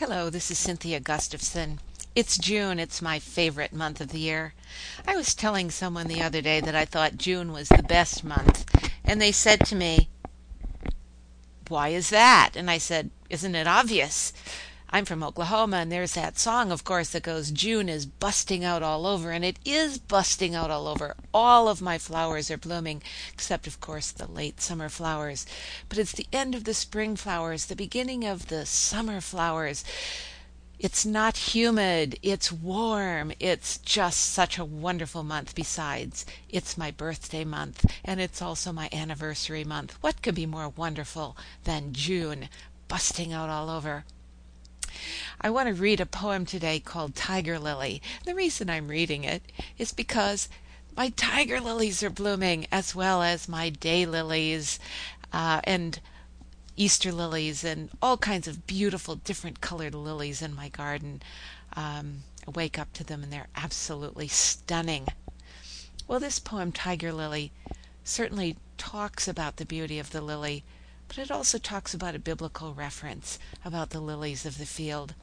Hello, this is Cynthia Gustavson. It's June. It's my favorite month of the year. I was telling someone the other day that I thought June was the best month, and they said to me, Why is that? And I said, Isn't it obvious? I'm from Oklahoma, and there's that song, of course, that goes, June is busting out all over, and it is busting out all over. All of my flowers are blooming, except, of course, the late summer flowers. But it's the end of the spring flowers, the beginning of the summer flowers. It's not humid, it's warm, it's just such a wonderful month. Besides, it's my birthday month, and it's also my anniversary month. What could be more wonderful than June busting out all over? I want to read a poem today called Tiger Lily. The reason I'm reading it is because my tiger lilies are blooming as well as my day lilies uh, and Easter lilies and all kinds of beautiful different colored lilies in my garden. Um, I wake up to them and they're absolutely stunning. Well, this poem, Tiger Lily, certainly talks about the beauty of the lily but it also talks about a biblical reference about the lilies of the field.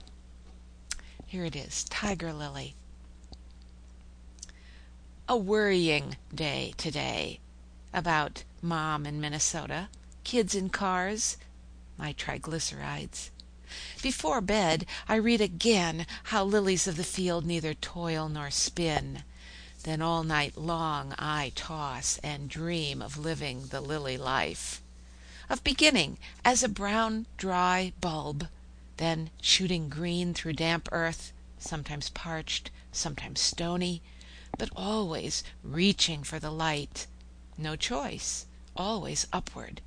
Here it is Tiger Lily. A worrying day today about mom in Minnesota, kids in cars, my triglycerides. Before bed, I read again how lilies of the field neither toil nor spin. Then all night long I toss and dream of living the lily life of beginning as a brown dry bulb, then shooting green through damp earth, sometimes parched, sometimes stony, but always reaching for the light. No choice, always upward.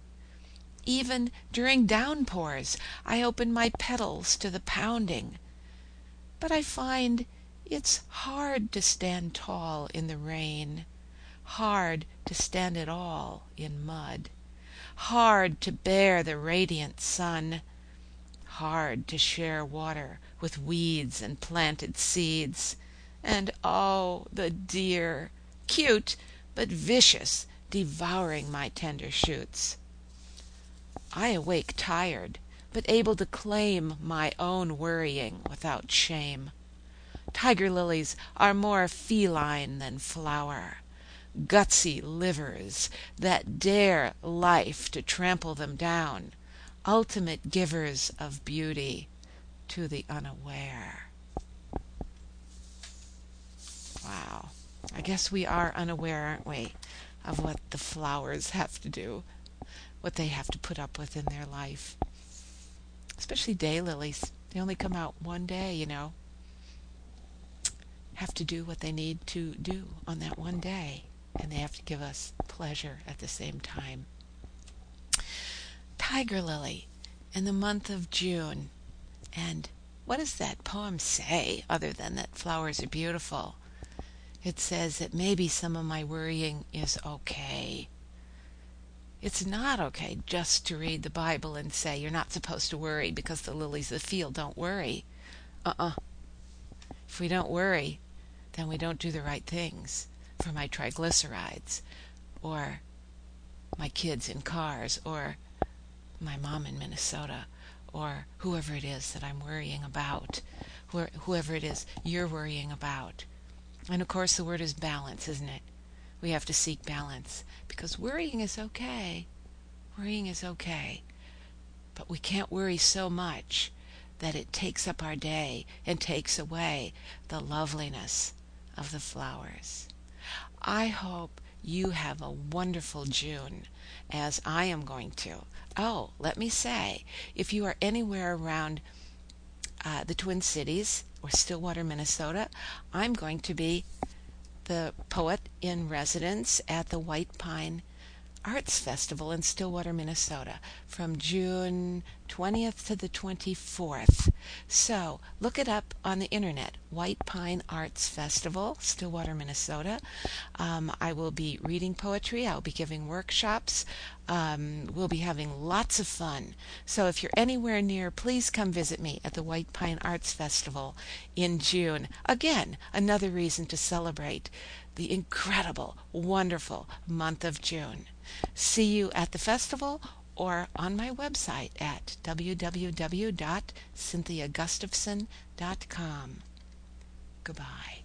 Even during downpours I open my petals to the pounding. But I find it's hard to stand tall in the rain, hard to stand at all in mud hard to bear the radiant sun, hard to share water with weeds and planted seeds, and oh, the deer, cute but vicious, devouring my tender shoots. I awake tired, but able to claim my own worrying without shame. Tiger lilies are more feline than flower gutsy livers that dare life to trample them down, ultimate givers of beauty to the unaware. Wow. I guess we are unaware, aren't we, of what the flowers have to do, what they have to put up with in their life. Especially daylilies. They only come out one day, you know. Have to do what they need to do on that one day and they have to give us pleasure at the same time. Tiger Lily in the month of June. And what does that poem say other than that flowers are beautiful? It says that maybe some of my worrying is okay. It's not okay just to read the Bible and say you're not supposed to worry because the lilies of the field don't worry. Uh uh-uh. uh If we don't worry, then we don't do the right things for my triglycerides or my kids in cars or my mom in Minnesota or whoever it is that I'm worrying about, whoever it is you're worrying about. And of course, the word is balance, isn't it? We have to seek balance because worrying is okay. Worrying is okay. But we can't worry so much that it takes up our day and takes away the loveliness of the flowers. I hope you have a wonderful June, as I am going to. Oh, let me say, if you are anywhere around uh, the Twin Cities or Stillwater, Minnesota, I'm going to be the poet in residence at the White Pine Arts Festival in Stillwater, Minnesota from June 20th to the 24th. So look it up on the internet White Pine Arts Festival, Stillwater, Minnesota. Um, I will be reading poetry, I'll be giving workshops. Um, we'll be having lots of fun. So if you're anywhere near, please come visit me at the White Pine Arts Festival in June. Again, another reason to celebrate the incredible, wonderful month of June. See you at the festival or on my website at www.cynthiagustavson.com. Goodbye.